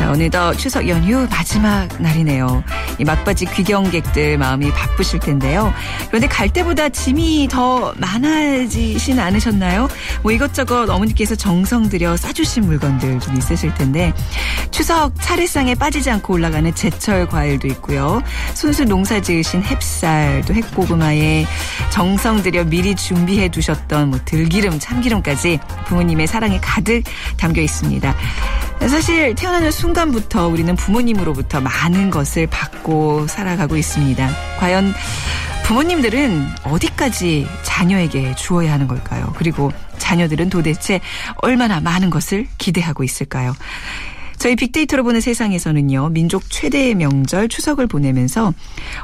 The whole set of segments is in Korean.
자, 어느덧 추석 연휴 마지막 날이네요. 이 막바지 귀경객들 마음이 바쁘실 텐데요. 그런데 갈 때보다 짐이 더 많아지진 않으셨나요? 뭐 이것저것 어머니께서 정성 들여 싸주신 물건들 좀 있으실 텐데 추석 차례상에 빠지지 않고 올라가는 제철 과일도 있고요. 순수 농사 지으신 햅쌀도 핵고구마에 정성 들여 미리 준비해 두셨던 뭐 들기름, 참기름까지 부모님의 사랑이 가득 담겨 있습니다. 사실 태어나는 순간부터 우리는 부모님으로부터 많은 것을 받고 살아가고 있습니다. 과연 부모님들은 어디까지 자녀에게 주어야 하는 걸까요? 그리고 자녀들은 도대체 얼마나 많은 것을 기대하고 있을까요? 저희 빅데이터로 보는 세상에서는요, 민족 최대의 명절 추석을 보내면서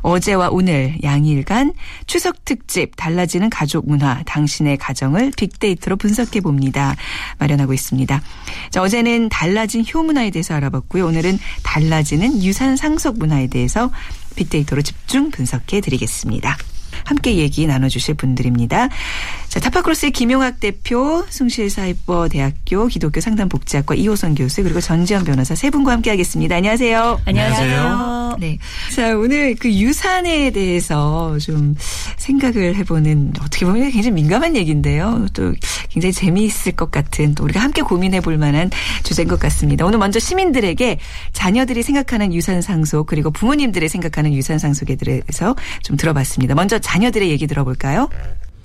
어제와 오늘 양일간 추석 특집 달라지는 가족 문화, 당신의 가정을 빅데이터로 분석해 봅니다. 마련하고 있습니다. 자, 어제는 달라진 효문화에 대해서 알아봤고요. 오늘은 달라지는 유산 상속 문화에 대해서 빅데이터로 집중 분석해 드리겠습니다. 함께 얘기 나눠주실 분들입니다. 자, 타파크로스의 김용학 대표, 숭실사회버대학교 기독교 상담복지학과 이호선 교수 그리고 전지현 변호사 세 분과 함께 하겠습니다. 안녕하세요. 안녕하세요. 네. 자, 오늘 그 유산에 대해서 좀 생각을 해보는 어떻게 보면 굉장히 민감한 얘기인데요. 또 굉장히 재미있을 것 같은 또 우리가 함께 고민해 볼 만한 주제인 것 같습니다. 오늘 먼저 시민들에게 자녀들이 생각하는 유산 상속 그리고 부모님들이 생각하는 유산 상속에 대해서 좀 들어봤습니다. 먼저 자 녀들의 얘기 들어볼까요?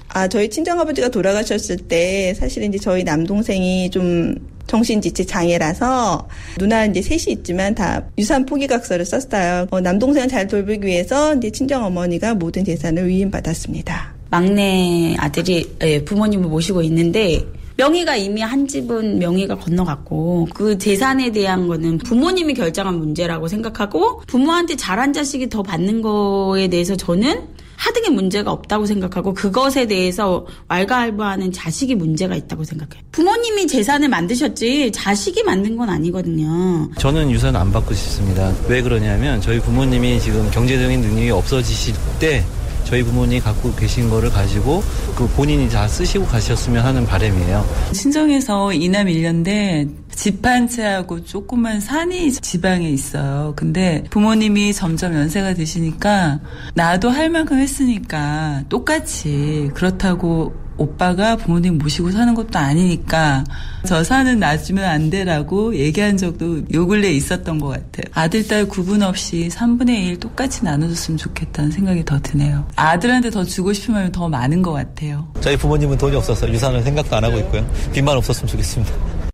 아, 저희 친정아버지가 돌아가셨을 때 사실은 이제 저희 남동생이 좀 정신지체 장애라서 누나 이제 셋이 있지만 다 유산 포기각서를 썼어요. 어, 남동생을 잘 돌보기 위해서 이제 친정어머니가 모든 재산을 위임받았습니다. 막내 아들이 예, 부모님을 모시고 있는데 명의가 이미 한 집은 명의가 건너갔고 그 재산에 대한 거는 부모님이 결정한 문제라고 생각하고 부모한테 잘한 자식이 더 받는 거에 대해서 저는 하등의 문제가 없다고 생각하고 그것에 대해서 왈가왈부하는 자식이 문제가 있다고 생각해요. 부모님이 재산을 만드셨지 자식이 만든 건 아니거든요. 저는 유산 안 받고 싶습니다. 왜 그러냐면 저희 부모님이 지금 경제적인 능력이 없어지실 때 저희 부모님이 갖고 계신 거를 가지고 그 본인이 다 쓰시고 가셨으면 하는 바람이에요. 친정에서 이남 일년대 집 한 채하고 조그만 산이 지방에 있어요. 근데 부모님이 점점 연세가 드시니까 나도 할 만큼 했으니까 똑같이 그렇다고 오빠가 부모님 모시고 사는 것도 아니니까 저 산은 놔주면 안 되라고 얘기한 적도 요 근래에 있었던 것 같아요. 아들, 딸 구분 없이 3분의 1 똑같이 나눠줬으면 좋겠다는 생각이 더 드네요. 아들한테 더 주고 싶은 마음이 더 많은 것 같아요. 저희 부모님은 돈이 없어서 유산을 생각도 안 하고 있고요. 빚만 없었으면 좋겠습니다.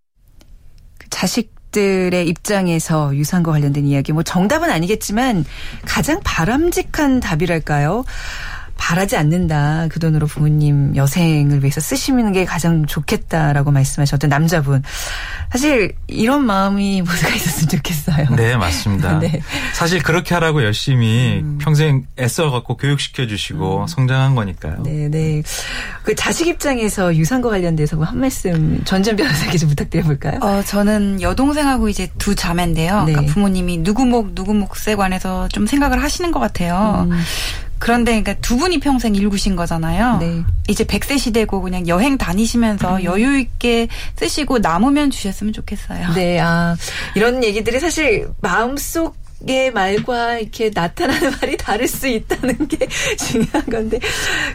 자식들의 입장에서 유산과 관련된 이야기, 뭐 정답은 아니겠지만 가장 바람직한 답이랄까요? 바라지 않는다. 그 돈으로 부모님 여생을 위해서 쓰시는 게 가장 좋겠다라고 말씀하셨던 남자분. 사실 이런 마음이 모두가 있었으면 좋겠어요. 네, 맞습니다. 네. 사실 그렇게 하라고 열심히 음. 평생 애써갖고 교육시켜 주시고 음. 성장한 거니까요. 네, 네. 그 자식 입장에서 유산과 관련돼서 한 말씀 전전 변호사에게 좀 부탁드려 볼까요? 어, 저는 여동생하고 이제 두 자매인데요. 네. 그러니까 부모님이 누구 목, 누구 몫에 관해서 좀 생각을 하시는 것 같아요. 음. 그런데 그러니까 두 분이 평생 일구신 거잖아요. 네. 이제 100세 시대고 그냥 여행 다니시면서 음. 여유 있게 쓰시고 남으면 주셨으면 좋겠어요. 네. 아, 이런 얘기들이 사실 마음속 의 말과 이렇게 나타나는 말이 다를 수 있다는 게 중요한 건데.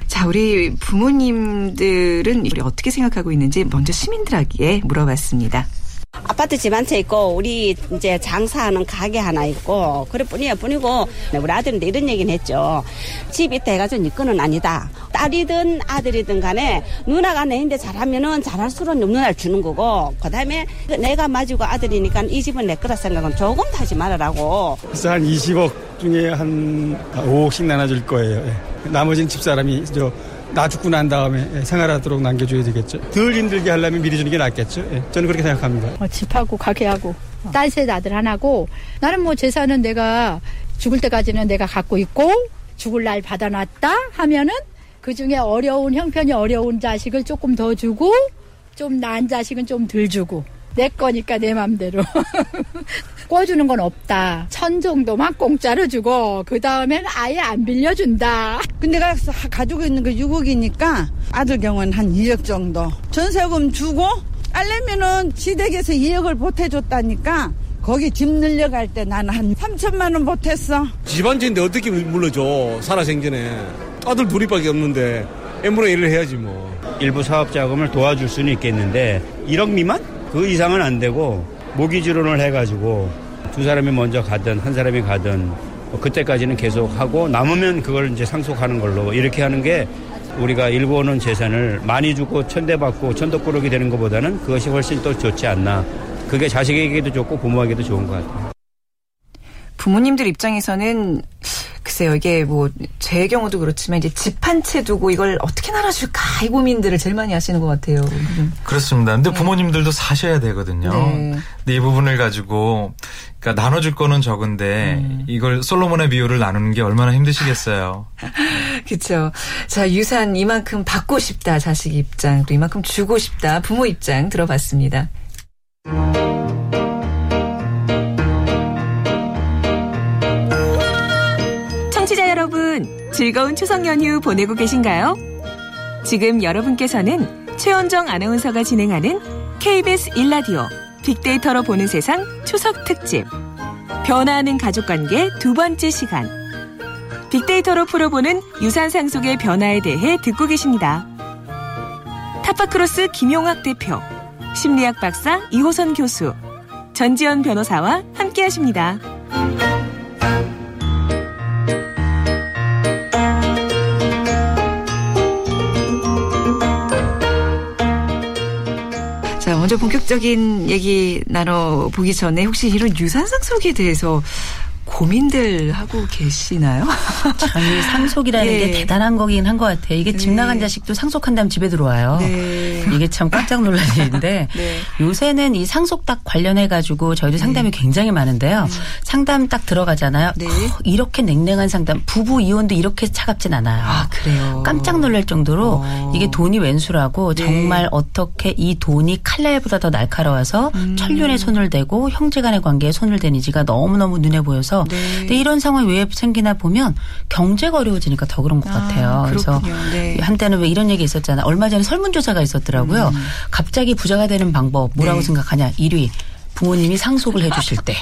자, 우리 부모님들은 우리 어떻게 생각하고 있는지 먼저 시민들에게 물어봤습니다. 아파트 집 한 채 있고 우리 이제 장사하는 가게 하나 있고 그럴 뿐이야 뿐이고 우리 아들은 이런 얘기는 했죠. 집 있다 해가지고 네 거는 아니다. 딸이든 아들이든 간에 누나가 내인데 잘하면은 잘할수록 누나를 주는 거고 그다음에 내가 맞이고 아들이니까 이 집은 내 거라 생각은 조금 하지 말아라고. 그래서 한 20억 중에 한 5억씩 나눠줄 거예요. 예. 나머지는 집사람이 저 나 죽고 난 다음에 생활하도록 남겨줘야 되겠죠. 덜 힘들게 하려면 미리 주는 게 낫겠죠. 예. 저는 그렇게 생각합니다. 어, 집하고 가게하고 딸셋 아들 하나고 나는 뭐 재산은 내가 죽을 때까지는 내가 갖고 있고 죽을 날 받아놨다 하면은 그 중에 어려운 형편이 어려운 자식을 조금 더 주고 좀 나은 자식은 좀 덜 주고 내 거니까 내 맘대로 꿔주는 건 없다. 천 정도만 공짜로 주고 그 다음엔 아예 안 빌려준다. 근데 내가 가지고 있는 게 6억이니까 아들 경우는 한 2억 정도 전세금 주고 딸내미는 시댁에서 2억을 보태줬다니까 거기 집 늘려갈 때 나는 한 3천만 원 보탰어. 집안지인데 어떻게 물러줘 살아생전에 아들 둘이밖에 없는데 M분의 1을 해야지 뭐. 일부 사업 자금을 도와줄 수는 있겠는데 1억 미만? 그 이상은 안 되고 모기지론을 해가지고 두 사람이 먼저 가든 한 사람이 가든 뭐 그때까지는 계속 하고 남으면 그걸 이제 상속하는 걸로 이렇게 하는 게 우리가 오는 재산을 많이 주고 천대받고 천덕꾸러기 되는 것보다는 그것이 훨씬 더 좋지 않나. 그게 자식에게도 좋고 부모에게도 좋은 것 같아요. 부모님들 입장에서는 글쎄요 이게 뭐 제 경우도 그렇지만 이제 집 한 채 두고 이걸 어떻게 나눠줄까 이 고민들을 제일 많이 하시는 것 같아요. 그렇습니다. 근데 부모님들도 사셔야 되거든요. 네. 근데 이 부분을 가지고 그러니까 나눠줄 거는 적은데 이걸 솔로몬의 비율을 나누는 게 얼마나 힘드시겠어요. 그렇죠. 자 유산 이만큼 받고 싶다 자식 입장 또 이만큼 주고 싶다 부모 입장 들어봤습니다. 즐거운 추석 연휴 보내고 계신가요? 지금 여러분께서는 최원정 아나운서가 진행하는 KBS 일라디오 빅데이터로 보는 세상 추석 특집 변화하는 가족관계 두 번째 시간 빅데이터로 풀어보는 유산 상속의 변화에 대해 듣고 계십니다. 타파크로스 김용학 대표, 심리학 박사 이호선 교수, 전지현 변호사와 함께하십니다. 먼저 본격적인 얘기 나눠보기 전에 혹시 이런 유산 상 속에 대해서 고민들 하고 계시나요? 참, 이 상속이라는 예. 게 대단한 거긴 한 것 같아요. 이게 집 네. 나간 자식도 상속한다면 집에 들어와요. 네. 이게 참 깜짝 놀랄 일인데 네. 요새는 이 상속 딱 관련해 가지고 저희도 상담이 굉장히 많은데요. 상담 딱 들어가잖아요. 네. 어, 이렇게 냉랭한 상담, 부부 이혼도 이렇게 차갑진 않아요. 아, 그래요? 깜짝 놀랄 정도로 어. 이게 돈이 웬수라고 네. 정말 어떻게 이 돈이 칼날보다 더 날카로워서 음. 천륜에 손을 대고 형제 간의 관계에 손을 대는지가 너무너무 눈에 보여서 네. 근데 이런 상황이 왜 생기나 보면 경제가 어려워지니까 더 그런 것 아, 같아요. 그래서 그렇군요. 네. 한때는 왜 이런 얘기 있었잖아요. 얼마 전에 설문조사가 있었더라고요. 음. 갑자기 부자가 되는 방법 뭐라고 네. 생각하냐. 1위 부모님이 상속을 해주실 때.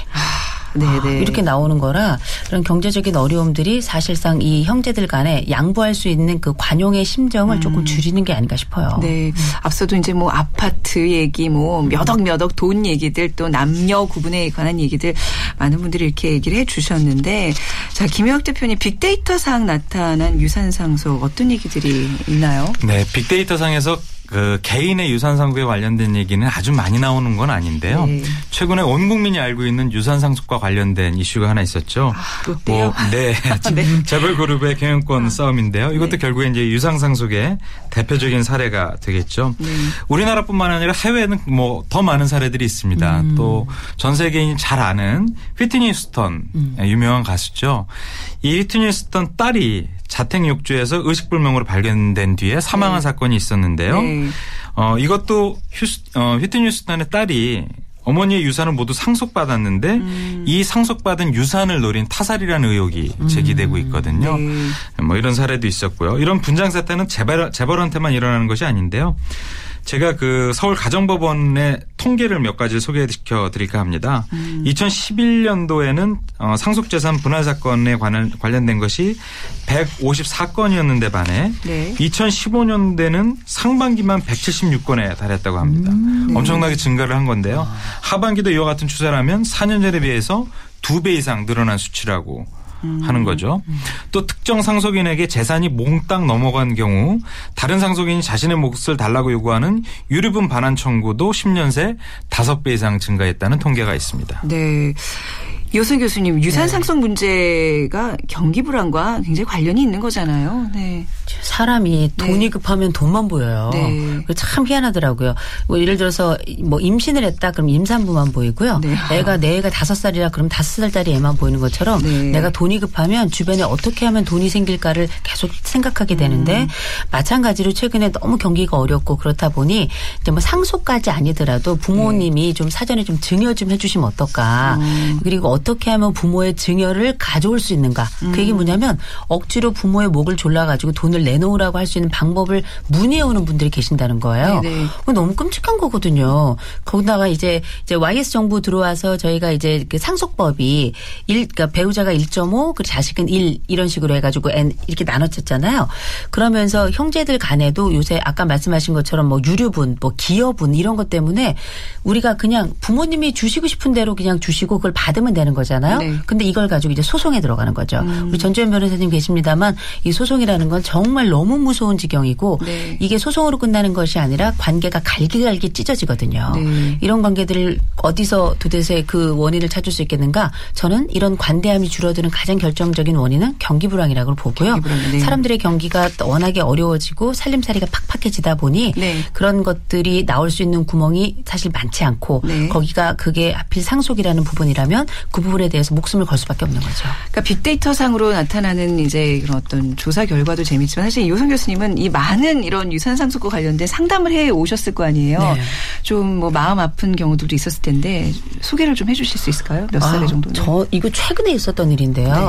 네네. 이렇게 나오는 거라 그런 경제적인 어려움들이 사실상 이 형제들 간에 양보할 수 있는 그 관용의 심정을 조금 줄이는 게 아닌가 싶어요. 음. 네. 앞서도 이제 뭐 아파트 얘기, 뭐 몇억 몇억 돈 얘기들 또 남녀 구분에 관한 얘기들 많은 분들이 이렇게 얘기를 해 주셨는데 자, 김영학 대표님 빅데이터상 나타난 유산 상속 어떤 얘기들이 있나요? 네, 빅데이터 상에서 그 개인의 유산 상속에 관련된 얘기는 아주 많이 나오는 건 아닌데요. 네. 최근에 온 국민이 알고 있는 유산 상속과 관련된 이슈가 하나 있었죠. 롯데요? 네. 네. 재벌 그룹의 경영권 싸움인데요. 이것도 결국에 이제 유상 상속의 대표적인 사례가 되겠죠. 네. 우리나라뿐만 아니라 해외는 뭐 더 많은 사례들이 있습니다. 음. 또전 세계인이 잘 아는 휘트니 스턴 음. 유명한 가수죠. 이 휘트니 휴스턴 딸이 자택 욕조에서 의식불명으로 발견된 뒤에 사망한 사건이 있었는데요. 네. 어, 이것도 휴스, 어, 휘트니 휴스턴의 딸이 어머니의 유산을 모두 상속받았는데 음. 이 상속받은 유산을 노린 타살이라는 의혹이 제기되고 있거든요. 네. 뭐 이런 사례도 있었고요. 이런 분쟁 사태는 재벌, 재벌한테만 일어나는 것이 아닌데요. 제가 그 서울 가정법원의 통계를 몇 가지 소개시켜 드릴까 합니다. 음. 2011년도에는 어, 상속재산 분할 사건에 관한, 관련된 것이 154건이었는데 반해 네. 2015년대는 상반기만 176건에 달했다고 합니다. 음. 엄청나게 증가를 한 건데요. 하반기도 이와 같은 추세라면 4년 전에 비해서 두 배 이상 늘어난 수치라고 음. 하는 거죠. 또 특정 상속인에게 재산이 몽땅 넘어간 경우 다른 상속인이 자신의 몫을 달라고 요구하는 유류분 반환 청구도 10년 새 5배 이상 증가했다는 통계가 있습니다. 네. 요선 교수님, 유산 네. 상속 문제가 경기 불안과 굉장히 관련이 있는 거잖아요. 네. 사람이 돈이 급하면 돈만 보여요. 네. 참 희한하더라고요. 뭐 예를 들어서 뭐 임신을 했다 그럼 임산부만 보이고요. 네. 애가 내 애가 다섯 살이라 그럼 다섯 살짜리 애만 보이는 것처럼 네. 내가 돈이 급하면 주변에 어떻게 하면 돈이 생길까를 계속 생각하게 음. 되는데 마찬가지로 최근에 너무 경기가 어렵고 그렇다 보니 이제 뭐 상속까지 아니더라도 부모님이 좀 사전에 좀 증여 좀 해주시면 어떨까. 그리고 어떻게 하면 부모의 증여를 가져올 수 있는가. 음. 그 얘기 뭐냐면 억지로 부모의 목을 졸라가지고 돈을 내놓으라고 할 수 있는 방법을 문의해 오는 분들이 계신다는 거예요. 네네. 너무 끔찍한 거거든요. 거기다가 이제 이제 YS 정부 들어와서 저희가 이제 그 상속법이 일 그러니까 배우자가 1.5 그리고 자식은 1 이런 식으로 해가지고 N 이렇게 나눠졌잖아요. 그러면서 형제들 간에도 요새 아까 말씀하신 것처럼 뭐 유류분, 뭐 기여분 이런 것 때문에 우리가 그냥 부모님이 주시고 싶은 대로 그냥 주시고 그걸 받으면 되는 거잖아요. 네. 근데 이걸 가지고 이제 소송에 들어가는 거죠. 음. 우리 전주현 변호사님 계십니다만 이 소송이라는 건 정말 너무 무서운 지경이고 네. 이게 소송으로 끝나는 것이 아니라 관계가 갈기갈기 찢어지거든요. 네. 이런 관계들을 어디서 도대체 그 원인을 찾을 수 있겠는가? 저는 이런 관대함이 줄어드는 가장 결정적인 원인은 경기 불황이라고 보고요. 경기 불황, 네. 사람들의 경기가 워낙에 어려워지고 살림살이가 팍팍해지다 보니 네. 그런 것들이 나올 수 있는 구멍이 사실 많지 않고 네. 거기가 그게 하필 상속이라는 부분이라면 그 부분에 대해서 목숨을 걸 수밖에 없는 거죠. 그러니까 빅데이터 상으로 나타나는 이제 그런 어떤 조사 결과도 재밌지만 사실 이호성 교수님은 이 많은 이런 유산 상속과 관련된 상담을 해 오셨을 거 아니에요. 네. 좀뭐 마음 아픈 경우들도 있었을 텐데 소개를 좀 해주실 수 있을까요? 몇 아, 정도? 저 이거 최근에 있었던 일인데요. 네.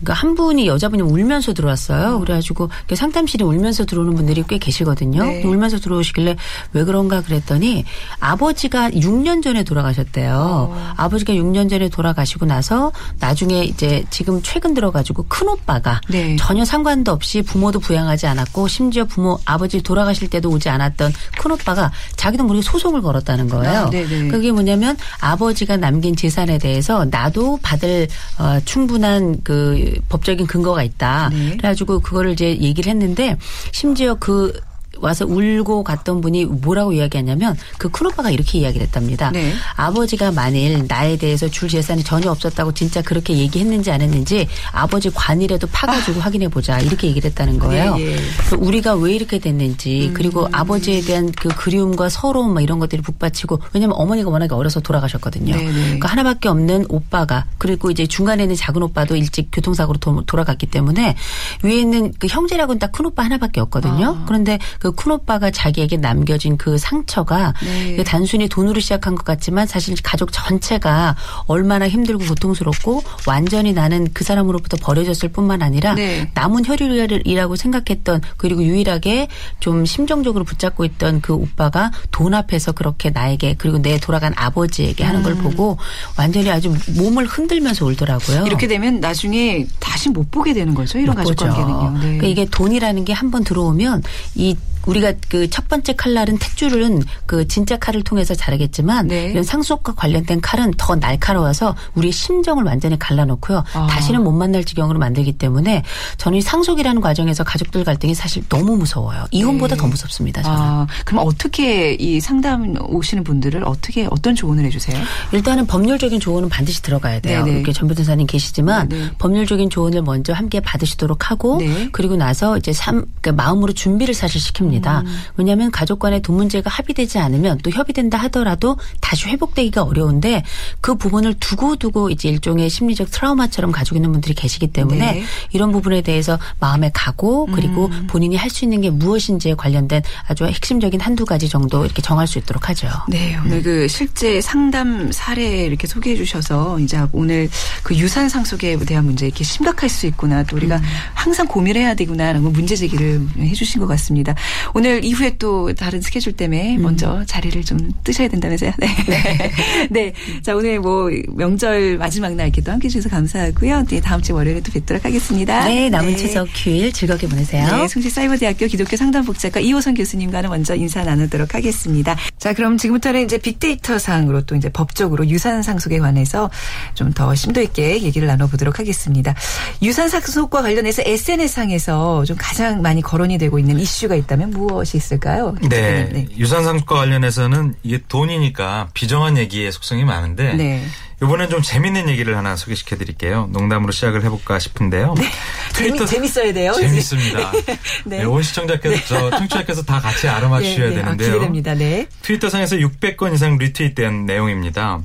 그러니까 한 분이 여자분이 울면서 들어왔어요. 음. 그래가지고 상담실에 울면서 들어오는 분들이 꽤 계시거든요. 네. 울면서 들어오시길래 왜 그런가 그랬더니 아버지가 6년 전에 돌아가셨대요. 어. 아버지가 6년 전에 돌아가 시고 나서 나중에 이제 지금 최근 들어가지고 큰 오빠가 네. 전혀 상관도 없이 부모도 부양하지 않았고 심지어 부모 아버지 돌아가실 때도 오지 않았던 큰 오빠가 자기도 모르게 소송을 걸었다는 거예요. 아, 그게 뭐냐면 아버지가 남긴 재산에 대해서 나도 받을 어, 충분한 그 법적인 근거가 있다. 네. 그래가지고 그거를 이제 얘기를 했는데 심지어 그 와서 울고 갔던 분이 뭐라고 이야기하냐면 그 큰오빠가 이렇게 이야기를 했답니다. 네. 아버지가 만일 나에 대해서 줄 재산이 전혀 없었다고 진짜 그렇게 얘기했는지 안 했는지 아버지 관이라도 파가지고 아. 확인해 보자 이렇게 얘기를 했다는 거예요. 예, 예. 우리가 왜 이렇게 됐는지 음. 그리고 아버지에 대한 그 그리움과 서러움 막 이런 것들이 북받치고 왜냐하면 어머니가 워낙에 어려서 돌아가셨거든요. 네, 네. 그러니까 하나밖에 없는 오빠가 그리고 이제 중간에 있는 작은 오빠도 일찍 교통사고로 도, 돌아갔기 때문에 위에 있는 그 형제라고는 딱 큰 오빠 하나밖에 없거든요. 아. 그런데 그그 큰 오빠가 자기에게 남겨진 그 상처가 네. 단순히 돈으로 시작한 것 같지만 사실 가족 전체가 얼마나 힘들고 고통스럽고 완전히 나는 그 사람으로부터 버려졌을 뿐만 아니라 네. 남은 혈육이라고 생각했던 그리고 유일하게 좀 심정적으로 붙잡고 있던 그 오빠가 돈 앞에서 그렇게 나에게 그리고 내 돌아간 아버지에게 하는 걸 음. 보고 완전히 아주 몸을 흔들면서 울더라고요. 이렇게 되면 나중에 다시 못 보게 되는 거죠. 이런 가족 관계는요. 네. 그러니까 이게 돈이라는 게 한 번 들어오면 이 우리가 그 첫 번째 칼날은 탯줄은 그 진짜 칼을 통해서 자르겠지만 네. 이런 상속과 관련된 칼은 더 날카로워서 우리의 심정을 완전히 갈라놓고요. 아. 다시는 못 만날 지경으로 만들기 때문에 저는 이 상속이라는 과정에서 가족들 갈등이 사실 너무 무서워요. 이혼보다 네. 더 무섭습니다. 저는. 아, 그럼 어떻게 이 상담 오시는 분들을 어떻게 어떤 조언을 해주세요? 일단은 법률적인 조언은 반드시 들어가야 돼요. 네네. 이렇게 전 변호사님 계시지만 네네. 법률적인 조언을 먼저 함께 받으시도록 하고 네. 그리고 나서 이제 삼, 그러니까 마음으로 준비를 사실 시킵니다. 합니다. 음. 왜냐하면 가족 간의 돈 문제가 합의되지 않으면 또 협의된다 하더라도 다시 회복되기가 어려운데 그 부분을 두고두고 이제 일종의 심리적 트라우마처럼 가지고 있는 분들이 계시기 때문에 네. 이런 부분에 대해서 마음에 가고 그리고 음. 본인이 할 수 있는 게 무엇인지에 관련된 아주 핵심적인 한두 가지 정도 이렇게 정할 수 있도록 하죠. 네, 오늘 음. 그 실제 상담 사례 이렇게 소개해 주셔서 이제 오늘 그 유산 상속에 대한 문제 이렇게 심각할 수 있구나 또 우리가 음. 항상 고민해야 되구나라는 문제 제기를 해 주신 것 같습니다. 오늘 이후에 또 다른 스케줄 때문에 음. 먼저 자리를 좀 뜨셔야 된다면서요. 네. 네. 네. 자, 오늘 뭐 명절 마지막 날기도 함께 해주셔서 감사하고요. 네, 다음 주 월요일에 또 뵙도록 하겠습니다. 네, 남은 네. 추석 휴일 즐겁게 보내세요. 네, 숭실사이버대학교 기독교 상담복지학과 이호선 교수님과는 먼저 인사 나누도록 하겠습니다. 자, 그럼 지금부터는 이제 빅데이터 상으로 또 이제 법적으로 유산 상속에 관해서 좀 더 심도 있게 얘기를 나눠보도록 하겠습니다. 유산 상속과 관련해서 SNS상에서 좀 가장 많이 거론이 되고 있는 이슈가 있다면 무엇이 있을까요? 네. 네. 유산 상속과 관련해서는 이게 돈이니까 비정한 얘기의 속성이 많은데 네. 이번엔 좀 재밌는 얘기를 하나 소개시켜 드릴게요. 농담으로 시작을 해볼까 싶은데요. 네. 트위터 재미, 재밌어야 돼요. 재밌습니다. 네. 네. 온 시청자께서, 네. 청취자께서 다 같이 알아맞 주셔야 네, 네. 아, 되는데요. 아, 기대됩니다. 네. 트위터상에서 600건 이상 리트윗된 내용입니다.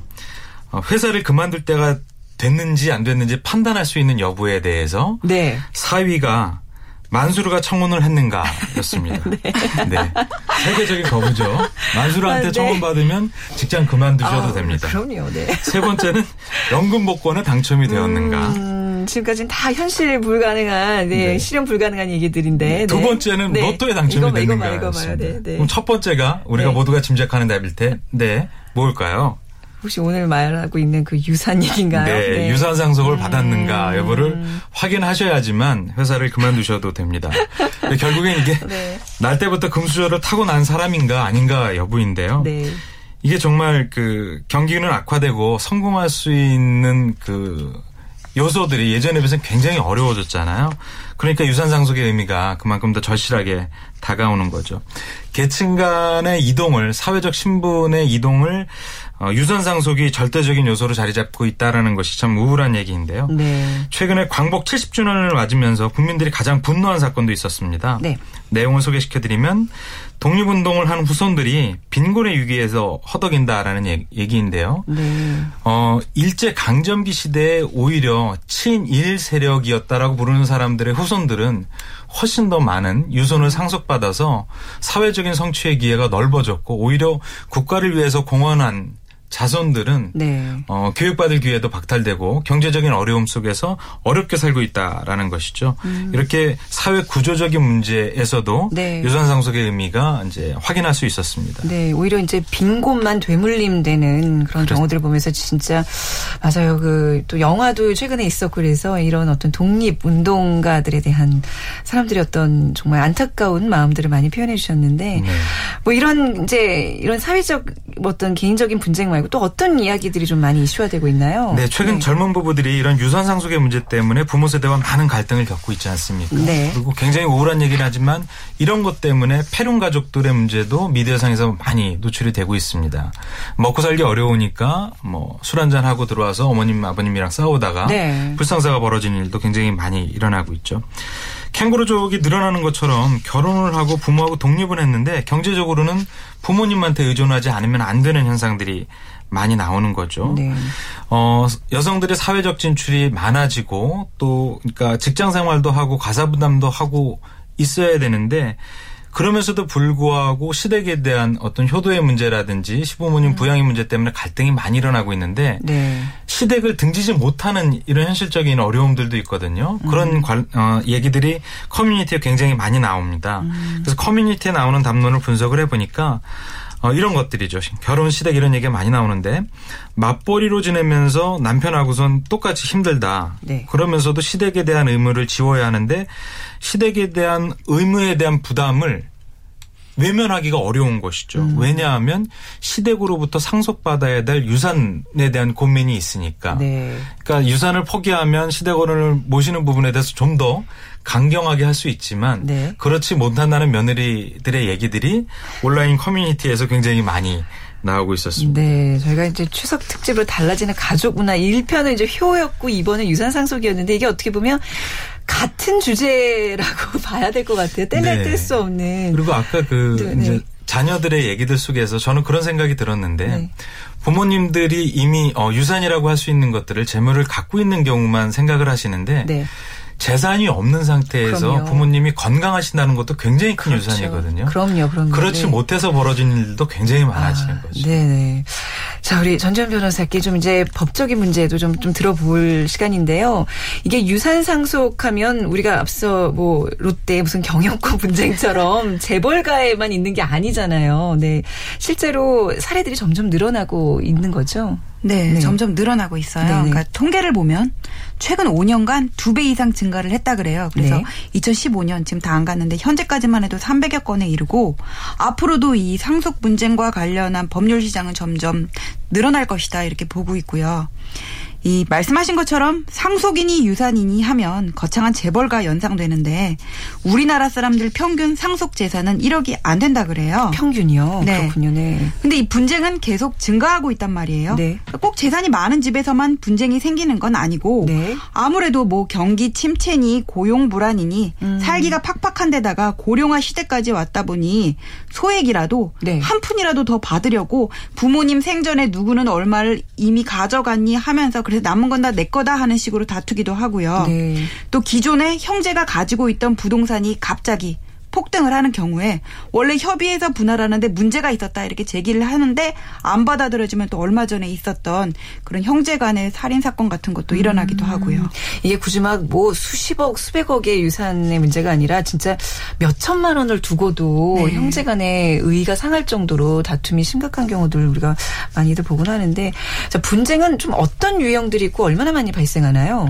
어, 회사를 그만둘 때가 됐는지 안 됐는지 판단할 수 있는 여부에 대해서 네. 사위가 만수르가 청혼을 했는가였습니다. 네. 네. 세계적인 거부죠. 만수르한테 아, 네. 청혼 받으면 직장 그만두셔도 아, 됩니다. 그럼요. 네. 세 번째는 연금 복권에 당첨이 되었는가. 음, 지금까지는 다 현실 불가능한, 네, 네. 실현 불가능한 얘기들인데. 두 네. 번째는 로또에 당첨이 이거, 됐는가. 이거, 이거, 이거, 네, 네. 그럼 첫 번째가 우리가 네. 모두가 짐작하는 답일 때, 네, 뭘까요? 혹시 오늘 말하고 있는 그 유산 얘기인가요? 네, 네. 유산 상속을 음. 받았는가 여부를 확인하셔야지만 회사를 그만두셔도 됩니다. 결국엔 이게 네. 날 때부터 금수저를 타고 난 사람인가 아닌가 여부인데요. 네. 이게 정말 그 경기는 악화되고 성공할 수 있는 그 요소들이 예전에 비해서는 굉장히 어려워졌잖아요. 그러니까 유산 상속의 의미가 그만큼 더 절실하게 다가오는 거죠. 계층 간의 이동을 사회적 신분의 이동을 어, 유선 상속이 절대적인 요소로 자리 잡고 있다라는 것이 참 우울한 얘기인데요. 네. 최근에 광복 70주년을 맞으면서 국민들이 가장 분노한 사건도 있었습니다. 네. 내용을 소개시켜드리면 독립운동을 하는 후손들이 빈곤의 위기에서 허덕인다라는 얘기인데요. 네. 어, 일제 강점기 시대에 오히려 친일 세력이었다라고 부르는 사람들의 후손들은 훨씬 더 많은 유손을 상속받아서 사회적인 성취의 기회가 넓어졌고 오히려 국가를 위해서 공헌한 자손들은 네. 어, 교육받을 기회도 박탈되고 경제적인 어려움 속에서 어렵게 살고 있다라는 것이죠. 음. 이렇게 사회 구조적인 문제에서도 네. 유산 상속의 의미가 이제 확인할 수 있었습니다. 네, 오히려 이제 빈 곳만 되물림되는 그런 그렇... 경우들을 보면서 진짜 맞아요. 그 또 영화도 최근에 있었고 그래서 이런 어떤 독립 운동가들에 대한 사람들이 어떤 정말 안타까운 마음들을 많이 표현해 주셨는데 네. 뭐 이런 이제 이런 사회적 어떤 개인적인 분쟁 말고 또 어떤 이야기들이 좀 많이 이슈화되고 있나요? 네, 최근 네. 젊은 부부들이 이런 유산 상속의 문제 때문에 부모 세대와 많은 갈등을 겪고 있지 않습니까? 네. 그리고 굉장히 우울한 얘기를 하지만 이런 것 때문에 패륜 가족들의 문제도 미디어상에서 많이 노출이 되고 있습니다. 먹고 살기 어려우니까 뭐 술 한잔 하고 들어와서 어머님 아버님이랑 싸우다가 네. 불상사가 벌어지는 일도 굉장히 많이 일어나고 있죠. 캥거루족이 늘어나는 것처럼 결혼을 하고 부모하고 독립을 했는데 경제적으로는 부모님한테 의존하지 않으면 안 되는 현상들이 많이 나오는 거죠. 네. 어, 여성들의 사회적 진출이 많아지고 또 그러니까 직장 생활도 하고 가사 부담도 하고 있어야 되는데 그러면서도 불구하고 시댁에 대한 어떤 효도의 문제라든지 시부모님 음. 부양의 문제 때문에 갈등이 많이 일어나고 있는데 네. 시댁을 등지지 못하는 이런 현실적인 어려움들도 있거든요. 음. 그런 관, 어, 얘기들이 커뮤니티에 굉장히 많이 나옵니다. 음. 그래서 커뮤니티에 나오는 담론을 분석을 해보니까 어, 이런 것들이죠. 결혼 시댁 이런 얘기가 많이 나오는데 맞벌이로 지내면서 남편하고선 똑같이 힘들다. 네. 그러면서도 시댁에 대한 의무를 지워야 하는데 시댁에 대한 의무에 대한 부담을 외면하기가 어려운 것이죠. 음. 왜냐하면 시댁으로부터 상속받아야 될 유산에 대한 고민이 있으니까. 네. 그러니까 유산을 포기하면 시댁어른을 모시는 부분에 대해서 좀 더 강경하게 할 수 있지만 네. 그렇지 못한다는 며느리들의 얘기들이 온라인 커뮤니티에서 굉장히 많이 나오고 있었습니다. 네, 저희가 이제 추석 특집으로 달라지는 가족 문화 1편은 이제 효였고 이번은 유산 상속이었는데 이게 어떻게 보면 같은 주제라고 봐야 될 것 같아요. 뗄래 네. 뗄수 없는. 그리고 아까 그 네. 이제 자녀들의 얘기들 속에서 저는 그런 생각이 들었는데 네. 부모님들이 이미 어, 유산이라고 할 수 있는 것들을 재물을 갖고 있는 경우만 생각을 하시는데 네. 재산이 없는 상태에서 그럼요. 부모님이 건강하신다는 것도 굉장히 큰 그렇죠. 유산이거든요. 그럼요, 그럼요. 그렇지 네. 못해서 벌어진 일도 굉장히 많아지는 아, 거죠. 네네. 자, 우리 전전 변호사께 좀 이제 법적인 문제도 좀, 좀 들어볼 시간인데요. 이게 유산 상속하면 우리가 앞서 뭐 롯데 무슨 경영권 분쟁처럼 재벌가에만 있는 게 아니잖아요. 네. 실제로 사례들이 점점 늘어나고 있는 거죠. 네, 네. 점점 늘어나고 있어요. 네네. 그러니까 통계를 보면 최근 5년간 두배 이상 증가를 했다 그래요. 그래서 네. 2015년 지금 다 안 갔는데 현재까지만 해도 300여 건에 이르고 앞으로도 이 상속 분쟁과 관련한 법률 시장은 점점 늘어날 것이다 이렇게 보고 있고요. 이 말씀하신 것처럼 상속인이 유산인이 하면 거창한 재벌과 연상되는데 우리나라 사람들 평균 상속 재산은 1억이 안 된다 그래요. 평균이요? 네. 그렇군요. 네. 근데 이 분쟁은 계속 증가하고 있단 말이에요. 네. 꼭 재산이 많은 집에서만 분쟁이 생기는 건 아니고 네. 아무래도 뭐 경기 침체니 고용 불안이니 음. 살기가 팍팍한 데다가 고령화 시대까지 왔다 보니 소액이라도 네. 한 푼이라도 더 받으려고 부모님 생전에 누구는 얼마를 이미 가져갔니 하면서 그래서 남은 건 다 내 거다 하는 식으로 다투기도 하고요. 네. 또 기존에 형제가 가지고 있던 부동산이 갑자기 폭등을 하는 경우에 원래 협의해서 분할하는데 문제가 있었다 이렇게 제기를 하는데 안 받아들여지면 또 얼마 전에 있었던 그런 형제 간의 살인 사건 같은 것도 일어나기도 음. 하고요. 이게 굳이 막 뭐 수십억 수백억의 유산의 문제가 아니라 진짜 몇 천만 원을 두고도 네. 형제 간의 의의가 상할 정도로 다툼이 심각한 경우들 우리가 많이들 보곤 하는데 자 분쟁은 좀 어떤 유형들이 있고 얼마나 많이 발생하나요?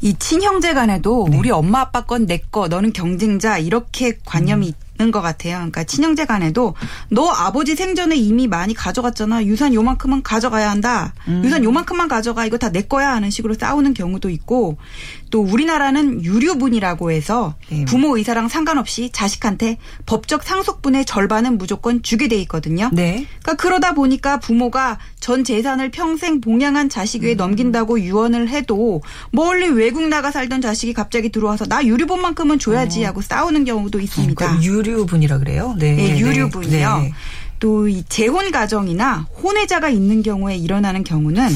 이 친형제 간에도 네. 우리 엄마 아빠 건 내 거, 너는 경쟁자 이렇게 관념이 음. 있는 것 같아요. 그러니까 친형제 간에도 너 아버지 생전에 이미 많이 가져갔잖아. 유산 요만큼은 가져가야 한다. 음. 유산 요만큼만 가져가. 이거 다 내 거야 하는 식으로 싸우는 경우도 있고 또 우리나라는 유류분이라고 해서 네. 부모 의사랑 상관없이 자식한테 법적 상속분의 절반은 무조건 주게 돼 있거든요. 네. 그러니까 그러다 보니까 부모가 전 재산을 평생 봉양한 자식 위에 음. 넘긴다고 유언을 해도 멀리 외국 나가 살던 자식이 갑자기 들어와서 나 유류분만큼은 줘야지 어. 하고 싸우는 경우도 있습니다. 그러니까 유류분이라 그래요? 네. 네 유류분이요. 네. 또이 재혼 가정이나 혼외자가 있는 경우에 일어나는 경우는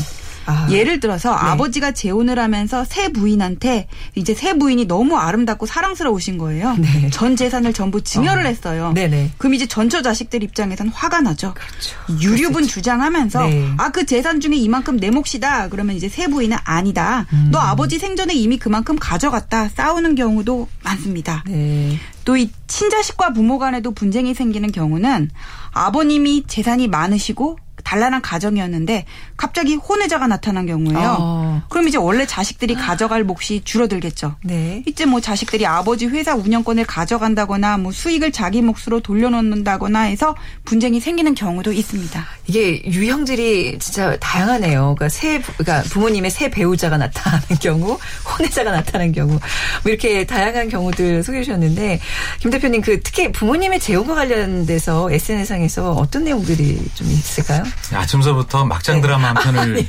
아. 예를 들어서 네. 아버지가 재혼을 하면서 새 부인한테 이제 새 부인이 너무 아름답고 사랑스러우신 거예요. 네. 전 재산을 전부 증여를 어. 했어요. 네네. 그럼 이제 전처 자식들 입장에선 화가 나죠. 그렇죠. 유류분 주장하면서 네. 아그 재산 중에 이만큼 내 몫이다. 그러면 이제 새 부인은 아니다. 음. 너 아버지 생전에 이미 그만큼 가져갔다. 싸우는 경우도 많습니다. 네. 또이 친자식과 부모 간에도 분쟁이 생기는 경우는 아버님이 재산이 많으시고 단란한 가정이었는데 갑자기 혼외자가 나타난 경우에요. 어. 그럼 이제 원래 자식들이 가져갈 몫이 줄어들겠죠. 네. 이제 뭐 자식들이 아버지 회사 운영권을 가져간다거나 뭐 수익을 자기 몫으로 돌려놓는다거나 해서 분쟁이 생기는 경우도 있습니다. 이게 유형들이 진짜 다양하네요. 그러니까 새 그러니까 부모님의 새 배우자가 나타나는 경우, 혼외자가 나타나는 경우 뭐 이렇게 다양한 경우들 소개해 주셨는데 김 대표님 그 특히 부모님의 재혼과 관련돼서 SNS상에서 어떤 내용들이 좀 있을까요? 아침서부터 막장 드라마 한 편을 네.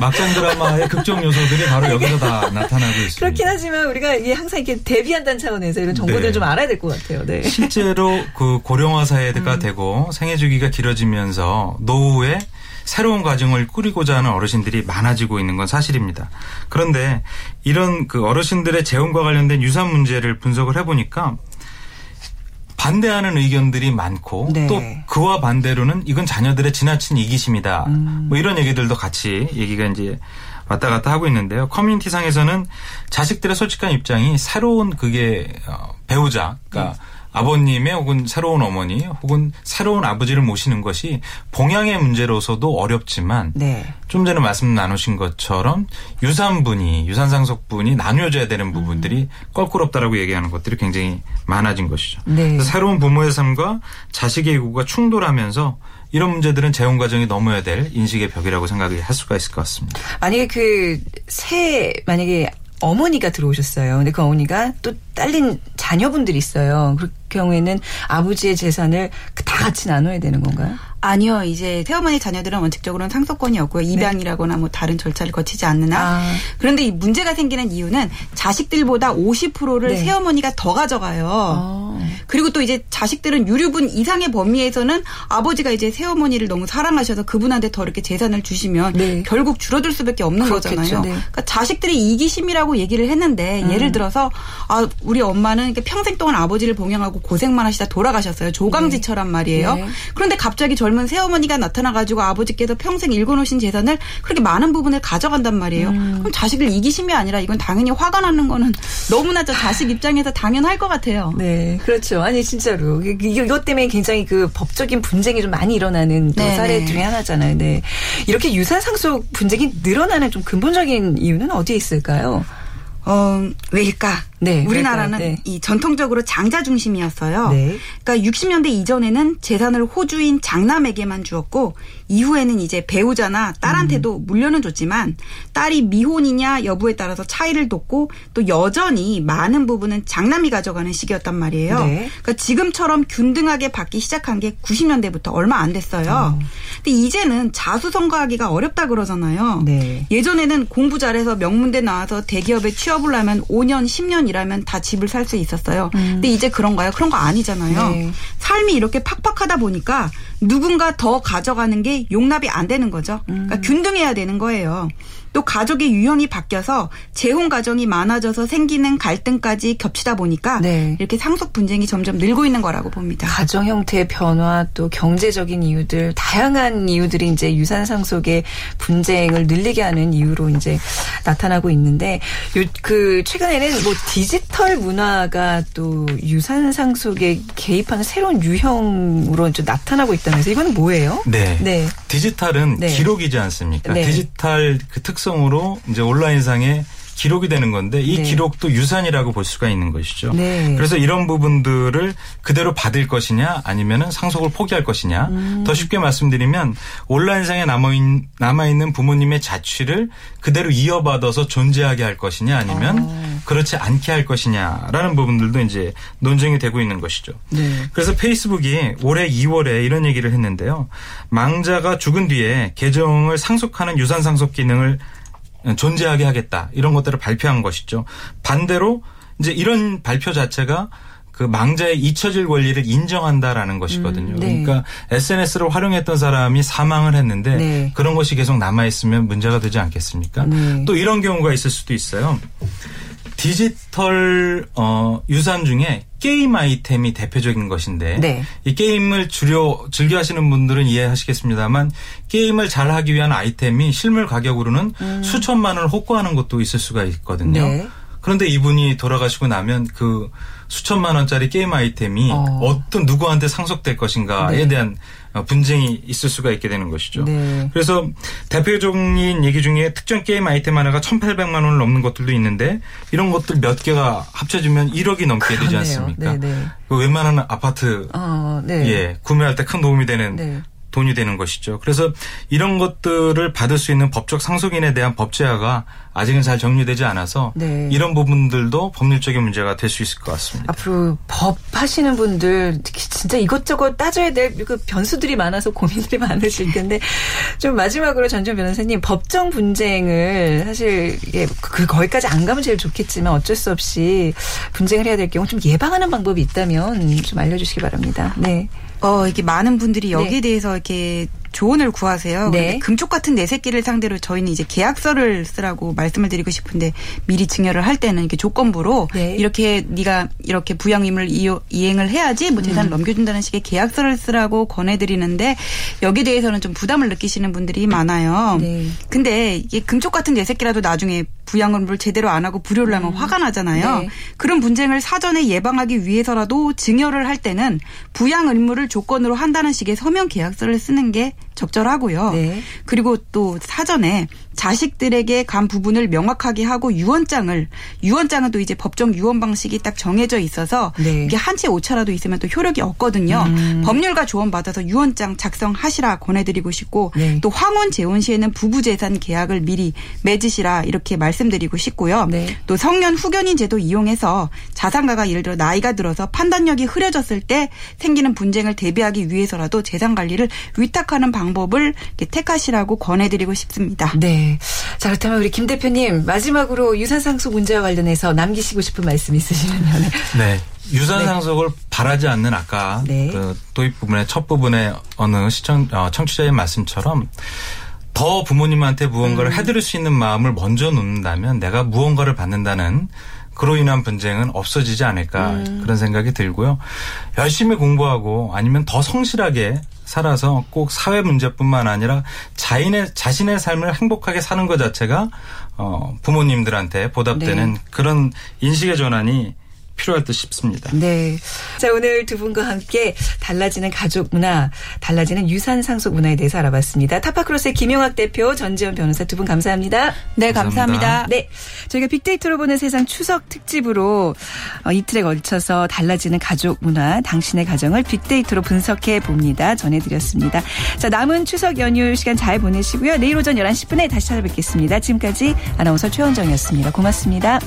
막장 드라마의 극적 요소들이 바로 여기서 다 나타나고 있습니다. 그렇긴 하지만 우리가 이게 항상 이렇게 대비한다는 차원에서 이런 정보들을 네. 좀 알아야 될 것 같아요. 네. 실제로 그 고령화 사회가 음. 되고 생애 주기가 길어지면서 노후에 새로운 가정을 꾸리고자 하는 어르신들이 많아지고 있는 건 사실입니다. 그런데 이런 그 어르신들의 재혼과 관련된 유산 문제를 분석을 해보니까 반대하는 의견들이 많고 네. 또 그와 반대로는 이건 자녀들의 지나친 이기심이다. 음. 뭐 이런 얘기들도 같이 얘기가 이제 왔다 갔다 하고 있는데요. 커뮤니티 상에서는 자식들의 솔직한 입장이 새로운 그게 어, 배우자, 그러니까 네. 아버님의 혹은 새로운 어머니 혹은 새로운 아버지를 모시는 것이 봉양의 문제로서도 어렵지만 네. 좀 전에 말씀 나누신 것처럼 유산분이 유산상속분이 나뉘어져야 되는 부분들이 음. 껄끄럽다라고 얘기하는 것들이 굉장히 많아진 것이죠. 네. 새로운 부모의 삶과 자식의 요구가 충돌하면서 이런 문제들은 재혼 과정이 넘어야 될 인식의 벽이라고 생각을 할 수가 있을 것 같습니다. 만약에 그 새 만약에 어머니가 들어오셨어요. 근데 그 어머니가 또 딸린 자녀분들이 있어요. 그럴 경우에는 아버지의 재산을 다 같이 나눠야 되는 건가요? 아니요. 이제 새어머니 자녀들은 원칙적으로는 상속권이 없고요. 네. 입양이라거나 뭐 다른 절차를 거치지 않는 한. 아. 그런데 이 문제가 생기는 이유는 자식들보다 50%를 네. 새어머니가 더 가져가요. 아. 그리고 또 이제 자식들은 유류분 이상의 범위에서는 아버지가 이제 새어머니를 너무 사랑하셔서 그분한테 더 이렇게 재산을 주시면 네. 결국 줄어들 수밖에 없는 그렇겠죠. 거잖아요. 네. 그러니까 자식들이 이기심이라고 얘기를 했는데 음. 예를 들어서 아 우리 엄마는 평생 동안 아버지를 봉양하고 고생만 하시다 돌아가셨어요. 조강지처럼 말이에요. 네. 그런데 갑자기 젊은 새어머니가 나타나가지고 아버지께서 평생 일궈놓으신 재산을 그렇게 많은 부분을 가져간단 말이에요. 음. 그럼 자식을 이기심이 아니라 이건 당연히 화가 나는 거는 너무나 저 자식 입장에서 당연할 것 같아요. 네, 그렇죠. 아니 진짜로 이것 때문에 굉장히 그 법적인 분쟁이 좀 많이 일어나는 또 네, 사례 네. 중에 하나잖아요. 네, 이렇게 유산 상속 분쟁이 늘어나는 좀 근본적인 이유는 어디에 있을까요? 어, 왜일까? 네, 우리나라는 네. 이 전통적으로 장자 중심이었어요. 네. 그러니까 60년대 이전에는 재산을 호주인 장남에게만 주었고 이후에는 이제 배우자나 딸한테도 음. 물려는 줬지만 딸이 미혼이냐 여부에 따라서 차이를 뒀고 또 여전히 많은 부분은 장남이 가져가는 시기였단 말이에요. 네. 그러니까 지금처럼 균등하게 받기 시작한 게 90년대부터 얼마 안 됐어요. 어. 근데 이제는 자수성가하기가 어렵다 그러잖아요. 네. 예전에는 공부 잘해서 명문대 나와서 대기업에 취업을 하면 5년, 10년 1년 일하면 다 집을 살 수 있었어요. 음. 근데 이제 그런가요? 그런 거 아니잖아요. 네. 삶이 이렇게 팍팍하다 보니까 누군가 더 가져가는 게 용납이 안 되는 거죠. 그러니까 균등해야 되는 거예요. 또 가족의 유형이 바뀌어서 재혼 가정이 많아져서 생기는 갈등까지 겹치다 보니까 네. 이렇게 상속 분쟁이 점점 늘고 있는 거라고 봅니다. 가정 형태의 변화 또 경제적인 이유들 다양한 이유들이 이제 유산 상속의 분쟁을 늘리게 하는 이유로 이제 나타나고 있는데 요 그 최근에는 뭐 디지털 문화가 또 유산 상속에 개입하는 새로운 유형으로 좀 나타나고 있다면서 이거는 뭐예요? 네. 네. 디지털은 네. 기록이지 않습니까? 네. 디지털 그 특성으로 이제 온라인상에 기록이 되는 건데 이 네. 기록도 유산이라고 볼 수가 있는 것이죠. 네. 그래서 이런 부분들을 그대로 받을 것이냐 아니면은 상속을 포기할 것이냐 음. 더 쉽게 말씀드리면 온라인상에 남아있, 남아있는 부모님의 자취를 그대로 이어받아서 존재하게 할 것이냐 아니면 어. 그렇지 않게 할 것이냐라는 부분들도 이제 논쟁이 되고 있는 것이죠. 네. 그래서 페이스북이 올해 2월에 이런 얘기를 했는데요. 망자가 죽은 뒤에 계정을 상속하는 유산 상속 기능을 존재하게 하겠다. 이런 것들을 발표한 것이죠. 반대로 이제 이런 발표 자체가 그 망자의 잊혀질 권리를 인정한다라는 것이거든요. 음, 네. 그러니까 SNS를 활용했던 사람이 사망을 했는데 네. 그런 것이 계속 남아 있으면 문제가 되지 않겠습니까? 네. 또 이런 경우가 있을 수도 있어요. 디지털 어, 유산 중에 게임 아이템이 대표적인 것인데 네. 이 게임을 주려 즐겨 하시는 분들은 이해하시겠습니다만 게임을 잘 하기 위한 아이템이 실물 가격으로는 수천만 원을 호가하는 것도 있을 수가 있거든요. 음. 네. 그런데 이분이 돌아가시고 나면 그 수천만 원짜리 게임 아이템이 어. 떤 누구한테 상속될 것인가에 네. 대한 어, 분쟁이 있을 수가 있게 되는 것이죠. 네. 그래서 대표적인 얘기 중에 특정 게임 아이템 하나가 1,800만 원을 넘는 것들도 있는데 이런 것들 몇 개가 합쳐지면 1억이 넘게 되지 그렇네요. 않습니까? 네네. 그 웬만한 아파트 어, 네. 예, 구매할 때 큰 도움이 되는 네. 돈이 되는 것이죠. 그래서 이런 것들을 받을 수 있는 법적 상속인에 대한 법제화가 아직은 잘 정리되지 않아서 네. 이런 부분들도 법률적인 문제가 될 수 있을 것 같습니다. 앞으로 법 하시는 분들 특히 진짜 이것저것 따져야 될 그 변수들이 많아서 고민들이 많으실 텐데 좀 마지막으로 전준 변호사님 법정 분쟁을 사실 이게 그 거기까지 안 가면 제일 좋겠지만 어쩔 수 없이 분쟁을 해야 될 경우 좀 예방하는 방법이 있다면 좀 알려주시기 바랍니다. 네. 어, 이게 많은 분들이 여기에 네. 대해서 이렇게 조언을 구하세요. 네. 근데 금쪽 같은 내 새끼를 상대로 저희는 이제 계약서를 쓰라고 말씀을 드리고 싶은데 미리 증여를 할 때는 이렇게 조건부로 네. 이렇게 네가 이렇게 부양 이어- 이행을 해야지 뭐 재산을 음. 넘겨준다는 식의 계약서를 쓰라고 권해드리는데 여기 에 대해서는 좀 부담을 느끼시는 분들이 많아요. 네. 근데 이게 금쪽 같은 내 새끼라도 나중에 부양 업무를 제대로 안 하고 불효를 하면 화가 나잖아요. 네. 그런 분쟁을 사전에 예방하기 위해서라도 증여를 할 때는 부양 의무를 조건으로 한다는 식의 서면 계약서를 쓰는 게 적절하고요. 네. 그리고 또 사전에 자식들에게 간 부분을 명확하게 하고 유언장을 유언장은 또 이제 법정 유언 방식이 딱 정해져 있어서 네. 이게 한 채 오차라도 있으면 또 효력이 없거든요. 음. 법률가 조언 받아서 유언장 작성하시라 권해드리고 싶고 네. 또 황혼 재혼 시에는 부부 재산 계약을 미리 맺으시라 이렇게 말씀드리고 싶고요. 네. 또 성년 후견인 제도 이용해서 자산가가 예를 들어 나이가 들어서 판단력이 흐려졌을 때 생기는 분쟁을 대비하기 위해서라도 재산 관리를 위탁하는 방법을 택하시라고 권해드리고 싶습니다. 네. 자, 그렇다면 우리 김 대표님 마지막으로 유산 상속 문제와 관련해서 남기시고 싶은 말씀 있으시면요. 네. 네. 유산 상속을 바라지 않는 아까 네. 그 도입 부분의 첫 부분에 어느 시청 어, 청취자의 말씀처럼 더 부모님한테 무언가를 음. 해드릴 수 있는 마음을 먼저 놓는다면 내가 무언가를 받는다는 그로 인한 분쟁은 없어지지 않을까 음. 그런 생각이 들고요. 열심히 공부하고 아니면 더 성실하게 살아서 꼭 사회 문제뿐만 아니라 자인의 자신의 삶을 행복하게 사는 것 자체가 어 부모님들한테 보답되는 네. 그런 인식의 전환이 필요할 듯 싶습니다. 네. 자, 오늘 두 분과 함께 달라지는 가족 문화, 달라지는 유산 상속 문화에 대해서 알아봤습니다. 타파크로스의 김용학 대표, 전지현 변호사 두 분 감사합니다. 네, 감사합니다. 네. 저희가 빅데이터로 보는 세상 추석 특집으로 어, 이틀에 걸쳐서 달라지는 가족 문화, 당신의 가정을 빅데이터로 분석해 봅니다. 전해드렸습니다. 자, 남은 추석 연휴 시간 잘 보내시고요. 내일 오전 11시 10분에 다시 찾아뵙겠습니다. 지금까지 아나운서 최원정이었습니다. 고맙습니다.